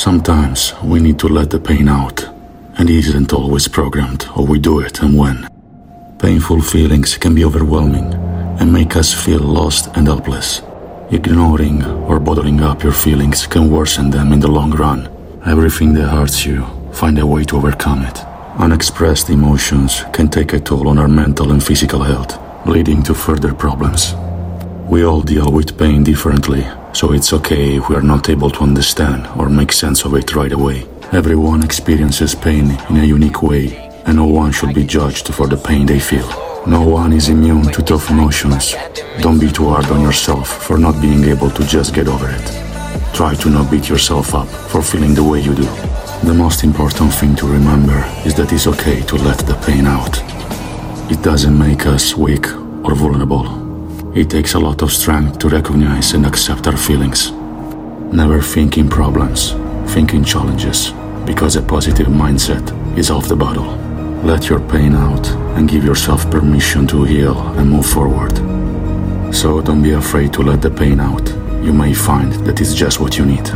Sometimes we need to let the pain out, and it isn't always programmed, or we do it and when. Painful feelings can be overwhelming and make us feel lost and helpless. Ignoring or bottling up your feelings can worsen them in the long run. Everything that hurts you, find a way to overcome it. Unexpressed emotions can take a toll on our mental and physical health, leading to further problems. We all deal with pain differently, so it's okay if we are not able to understand or make sense of it right away. Everyone experiences pain in a unique way, and no one should be judged for the pain they feel. No one is immune to tough emotions. Don't be too hard on yourself for not being able to just get over it. Try to not beat yourself up for feeling the way you do. The most important thing to remember is that it's okay to let the pain out. It doesn't make us weak or vulnerable. It takes a lot of strength to recognize and accept our feelings. Never think in problems, think in challenges, because a positive mindset is half the battle. Let your pain out and give yourself permission to heal and move forward. So don't be afraid to let the pain out. You may find that it's just what you need.